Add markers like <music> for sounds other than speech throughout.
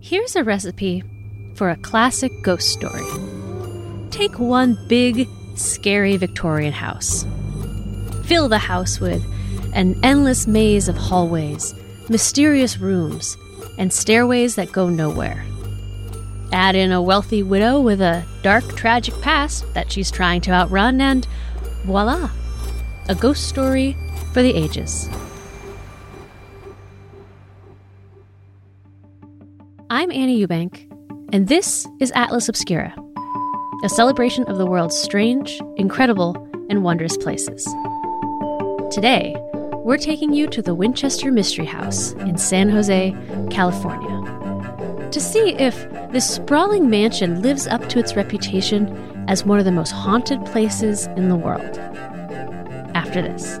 Here's a recipe for a classic ghost story. Take one big, scary Victorian house. Fill the house with an endless maze of hallways, mysterious rooms, and stairways that go nowhere. Add in a wealthy widow with a dark, tragic past that she's trying to outrun, and voila! A ghost story for the ages. I'm Annie Ewbank, and this is Atlas Obscura, a celebration of the world's strange, incredible, and wondrous places. Today, we're taking you to the Winchester Mystery House in San Jose, California, to see if this sprawling mansion lives up to its reputation as one of the most haunted places in the world. After this.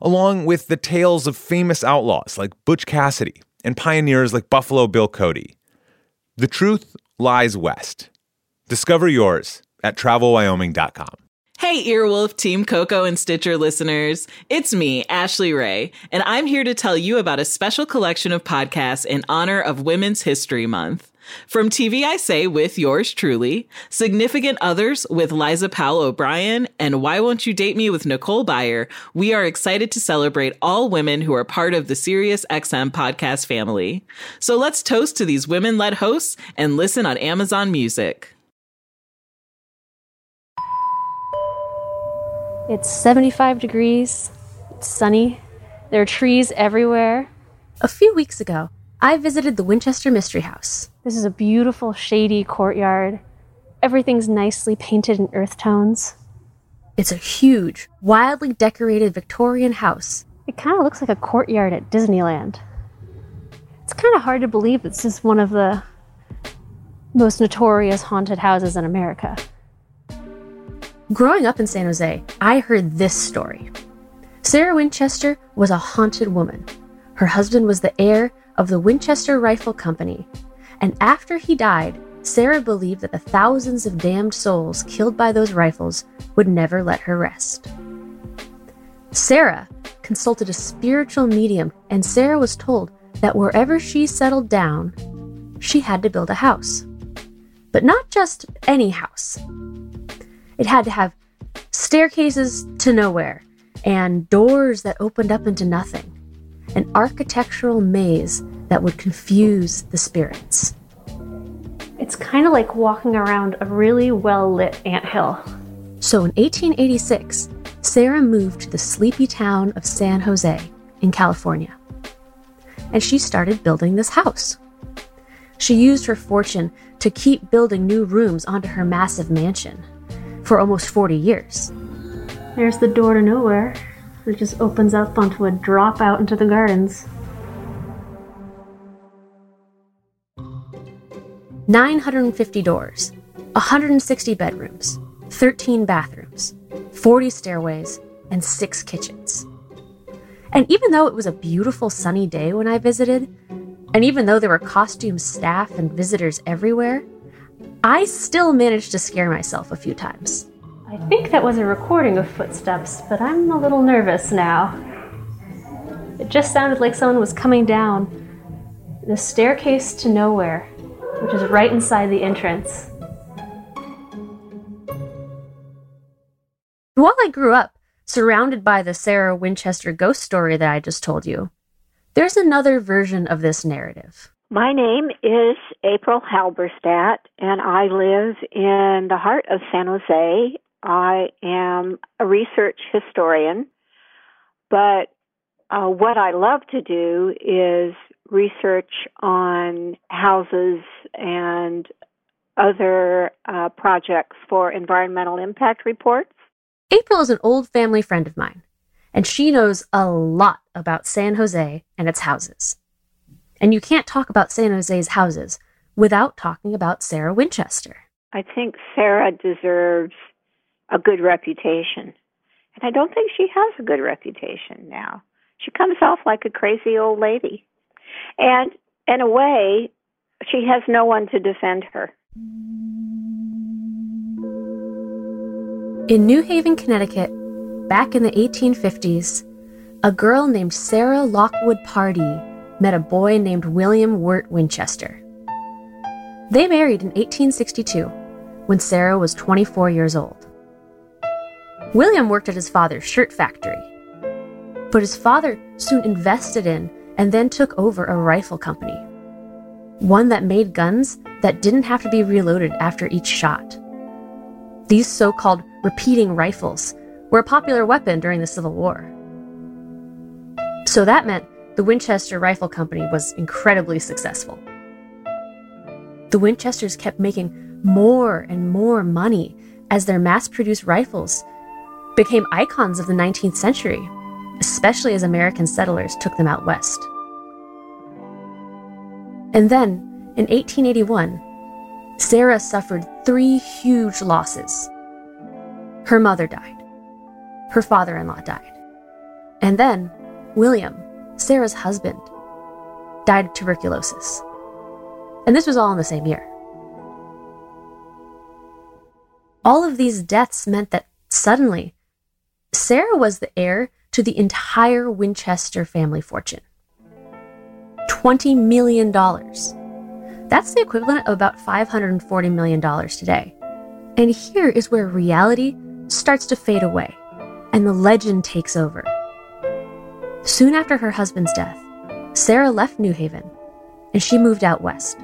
along with the tales of famous outlaws like Butch Cassidy and pioneers like Buffalo Bill Cody. The truth lies west. Discover yours at travelwyoming.com. Hey, Earwolf, Team Coco, and Stitcher listeners. It's me, Ashley Ray, and I'm here to tell you about a special collection of podcasts in honor of Women's History Month. From TV I Say with yours truly, Significant Others with Liza Powell O'Brien, and Why Won't You Date Me with Nicole Byer, we are excited to celebrate all women who are part of the Sirius XM podcast family. So let's toast to these women led hosts and listen on Amazon Music. It's 75 degrees, it's sunny, there are trees everywhere. A few weeks ago, I visited the Winchester Mystery House. This is a beautiful, shady courtyard. Everything's nicely painted in earth tones. It's a huge, wildly decorated Victorian house. It kind of looks like a courtyard at Disneyland. It's kind of hard to believe this is one of the most notorious haunted houses in America. Growing up in San Jose, I heard this story. Sarah Winchester was a haunted woman. Her husband was the heir of the Winchester Rifle Company, and after he died, Sarah believed that the thousands of damned souls killed by those rifles would never let her rest. Sarah consulted a spiritual medium, and Sarah was told that wherever she settled down, she had to build a house. But not just any house. It had to have staircases to nowhere and doors that opened up into nothing an architectural maze that would confuse the spirits. It's kind of like walking around a really well lit anthill. So in 1886, Sarah moved to the sleepy town of San Jose in California. And she started building this house. She used her fortune to keep building new rooms onto her massive mansion for almost 40 years. There's the door to nowhere. It just opens up onto a drop out into the gardens. 950 doors, 160 bedrooms, 13 bathrooms, 40 stairways, and 6 kitchens. And even though it was a beautiful sunny day when I visited, and even though there were costume staff and visitors everywhere, I still managed to scare myself a few times. I think that was a recording of footsteps, but I'm a little nervous now. It just sounded like someone was coming down the staircase to nowhere, which is right inside the entrance. While I grew up surrounded by the Sarah Winchester ghost story that I just told you, there's another version of this narrative. My name is April Halberstadt, and I live in the heart of San Jose I am a research historian, but uh, what I love to do is research on houses and other uh, projects for environmental impact reports. April is an old family friend of mine, and she knows a lot about San Jose and its houses. And you can't talk about San Jose's houses without talking about Sarah Winchester. I think Sarah deserves a good reputation. And I don't think she has a good reputation now. She comes off like a crazy old lady. And in a way, she has no one to defend her. In New Haven, Connecticut, back in the 1850s, a girl named Sarah Lockwood Pardee met a boy named William Wirt Winchester. They married in 1862 when Sarah was 24 years old. William worked at his father's shirt factory, but his father soon invested in and then took over a rifle company, one that made guns that didn't have to be reloaded after each shot. These so called repeating rifles were a popular weapon during the Civil War. So that meant the Winchester Rifle Company was incredibly successful. The Winchesters kept making more and more money as their mass produced rifles became icons of the 19th century, especially as American settlers took them out west. And then, in 1881, Sarah suffered three huge losses. Her mother died, her father in law died, and then William, Sarah's husband, died of tuberculosis. And this was all in the same year. All of these deaths meant that suddenly Sarah was the heir to the entire Winchester family fortune $20 million. That's the equivalent of about $540 million today. And here is where reality starts to fade away and the legend takes over. Soon after her husband's death, Sarah left New Haven and she moved out west.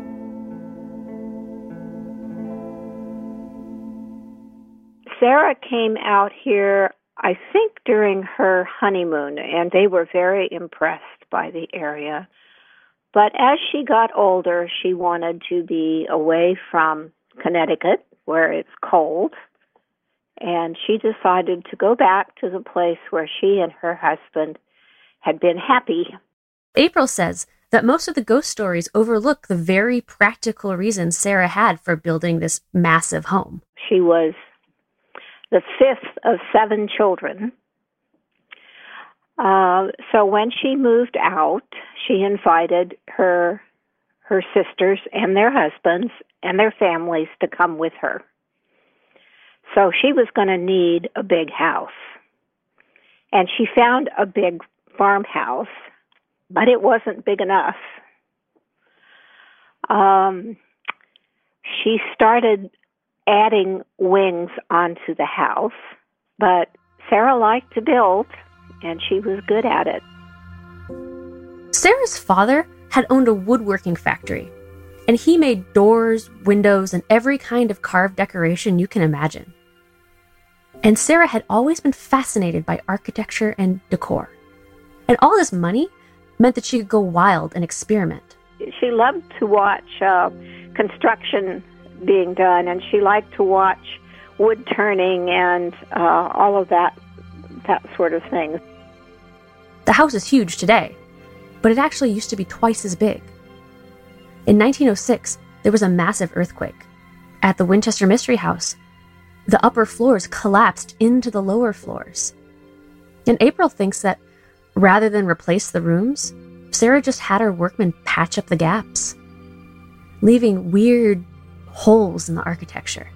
Sarah came out here I think during her honeymoon, and they were very impressed by the area. But as she got older, she wanted to be away from Connecticut, where it's cold, and she decided to go back to the place where she and her husband had been happy. April says that most of the ghost stories overlook the very practical reasons Sarah had for building this massive home. She was the fifth of seven children. Uh, so when she moved out, she invited her her sisters and their husbands and their families to come with her. So she was going to need a big house. And she found a big farmhouse, but it wasn't big enough. Um, she started adding wings onto the house, but Sarah liked to build and she was good at it. Sarah's father had owned a woodworking factory, and he made doors, windows, and every kind of carved decoration you can imagine. And Sarah had always been fascinated by architecture and decor. And all this money meant that she could go wild and experiment. She loved to watch uh, construction being done, and she liked to watch wood turning and uh, all of that that sort of thing. The house is huge today, but it actually used to be twice as big. In 1906, there was a massive earthquake. At the Winchester Mystery House, the upper floors collapsed into the lower floors. And April thinks that rather than replace the rooms, Sarah just had her workmen patch up the gaps, leaving weird holes in the architecture.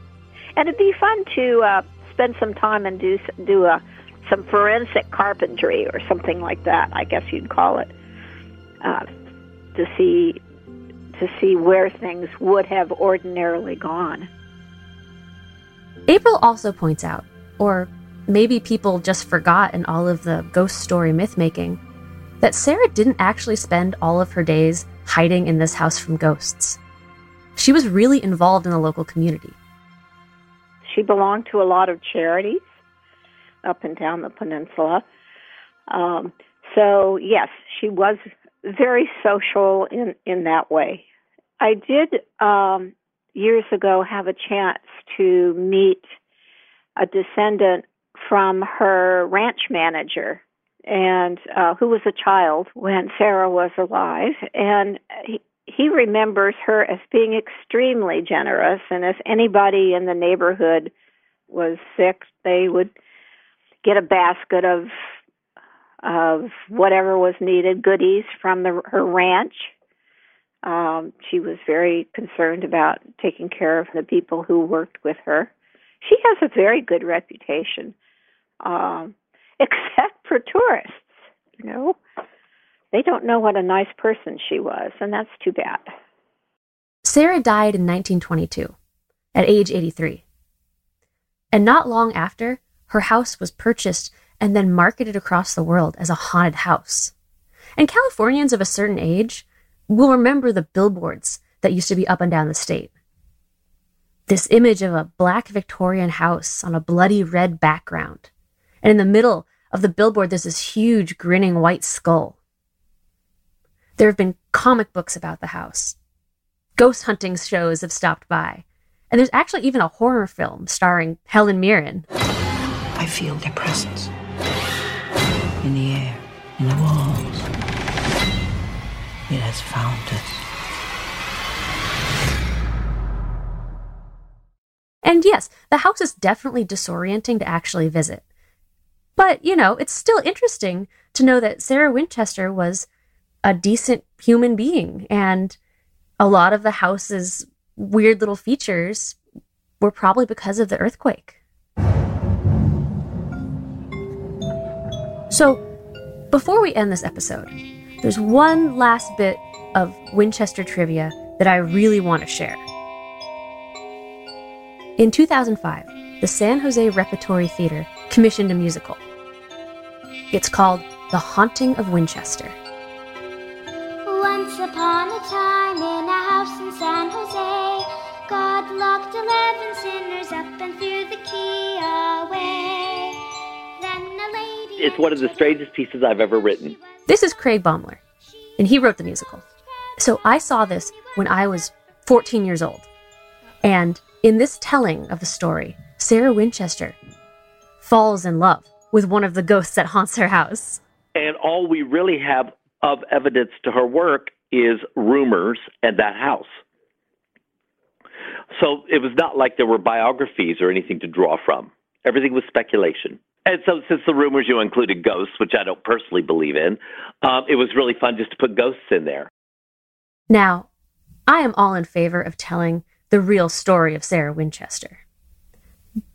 And it'd be fun to uh, spend some time and do do a, uh, some forensic carpentry or something like that. I guess you'd call it uh, to see to see where things would have ordinarily gone. April also points out, or maybe people just forgot in all of the ghost story myth making, that Sarah didn't actually spend all of her days hiding in this house from ghosts. She was really involved in the local community. She belonged to a lot of charities up and down the peninsula. Um, so, yes, she was very social in in that way. I did um, years ago have a chance to meet a descendant from her ranch manager and uh, who was a child when Sarah was alive and he remembers her as being extremely generous and if anybody in the neighborhood was sick they would get a basket of of whatever was needed goodies from the, her ranch um, she was very concerned about taking care of the people who worked with her. She has a very good reputation, um, <laughs> except for tourists. You know, they don't know what a nice person she was, and that's too bad. Sarah died in 1922 at age 83. And not long after, her house was purchased and then marketed across the world as a haunted house. And Californians of a certain age will remember the billboards that used to be up and down the state. This image of a black Victorian house on a bloody red background. And in the middle of the billboard, there's this huge grinning white skull. There have been comic books about the house. Ghost hunting shows have stopped by. And there's actually even a horror film starring Helen Mirren. I feel their presence in the air, in the walls. It has found us. And yes, the house is definitely disorienting to actually visit. But, you know, it's still interesting to know that Sarah Winchester was a decent human being, and a lot of the house's weird little features were probably because of the earthquake. So, before we end this episode, there's one last bit of Winchester trivia that I really want to share. In 2005, the San Jose Repertory Theater commissioned a musical. It's called The Haunting of Winchester. Once upon a time in a house in San Jose, God locked eleven sinners up and threw the key away. Then a lady. It's one of the strangest pieces I've ever written. This is Craig Bohmler, and he wrote the musical. So I saw this when I was 14 years old. And in this telling of the story, Sarah Winchester falls in love with one of the ghosts that haunts her house. And all we really have of evidence to her work is rumors and that house. So it was not like there were biographies or anything to draw from. Everything was speculation. And so, since the rumors you included ghosts, which I don't personally believe in, um, it was really fun just to put ghosts in there. Now, I am all in favor of telling the real story of Sarah Winchester.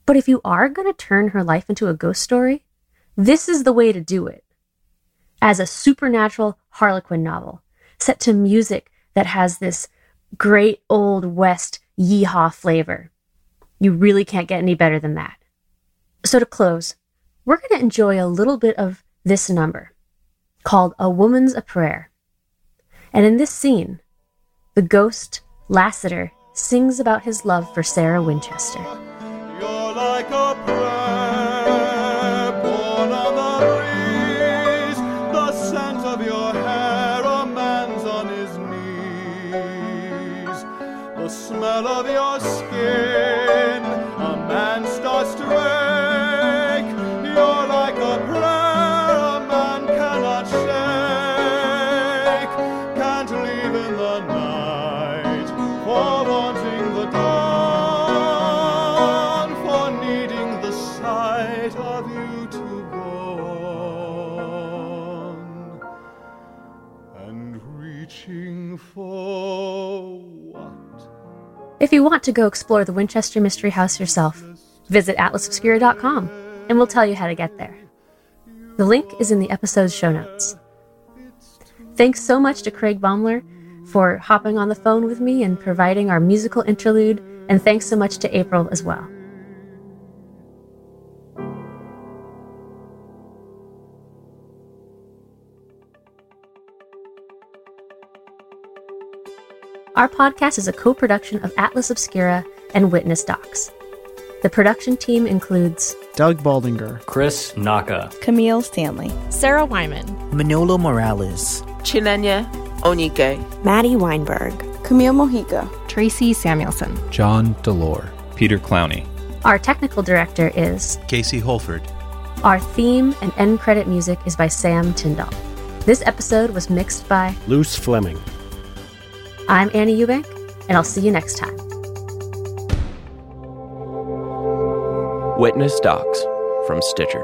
But if you are going to turn her life into a ghost story, this is the way to do it. As a supernatural Harlequin novel, set to music that has this great old West yeehaw flavor. You really can't get any better than that. So, to close, we're going to enjoy a little bit of this number called A Woman's a Prayer. And in this scene, the ghost, Lassiter, sings about his love for Sarah Winchester. If you want to go explore the Winchester Mystery House yourself, visit atlasobscura.com and we'll tell you how to get there. The link is in the episode's show notes. Thanks so much to Craig Bohmler for hopping on the phone with me and providing our musical interlude, and thanks so much to April as well. Our podcast is a co production of Atlas Obscura and Witness Docs. The production team includes Doug Baldinger, Chris Naka, Camille Stanley, Sarah Wyman, Manolo Morales, Chinenye Onike, Maddie Weinberg, Camille Mojica, Tracy Samuelson, John Delore, Peter Clowney. Our technical director is Casey Holford. Our theme and end credit music is by Sam Tyndall. This episode was mixed by Luce Fleming. I'm Annie Ewbank, and I'll see you next time. Witness Docs from Stitcher.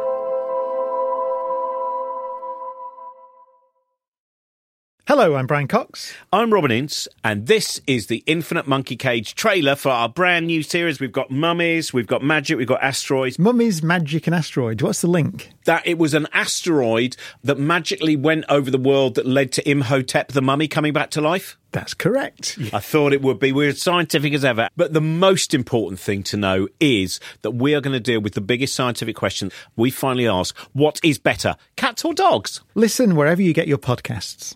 Hello, I'm Brian Cox. I'm Robin Ince, and this is the Infinite Monkey Cage trailer for our brand new series. We've got mummies, we've got magic, we've got asteroids. Mummies, magic, and asteroids. What's the link? That it was an asteroid that magically went over the world that led to Imhotep the mummy coming back to life. That's correct. I thought it would be. We're as scientific as ever. But the most important thing to know is that we are going to deal with the biggest scientific question. We finally ask, what is better, cats or dogs? Listen wherever you get your podcasts.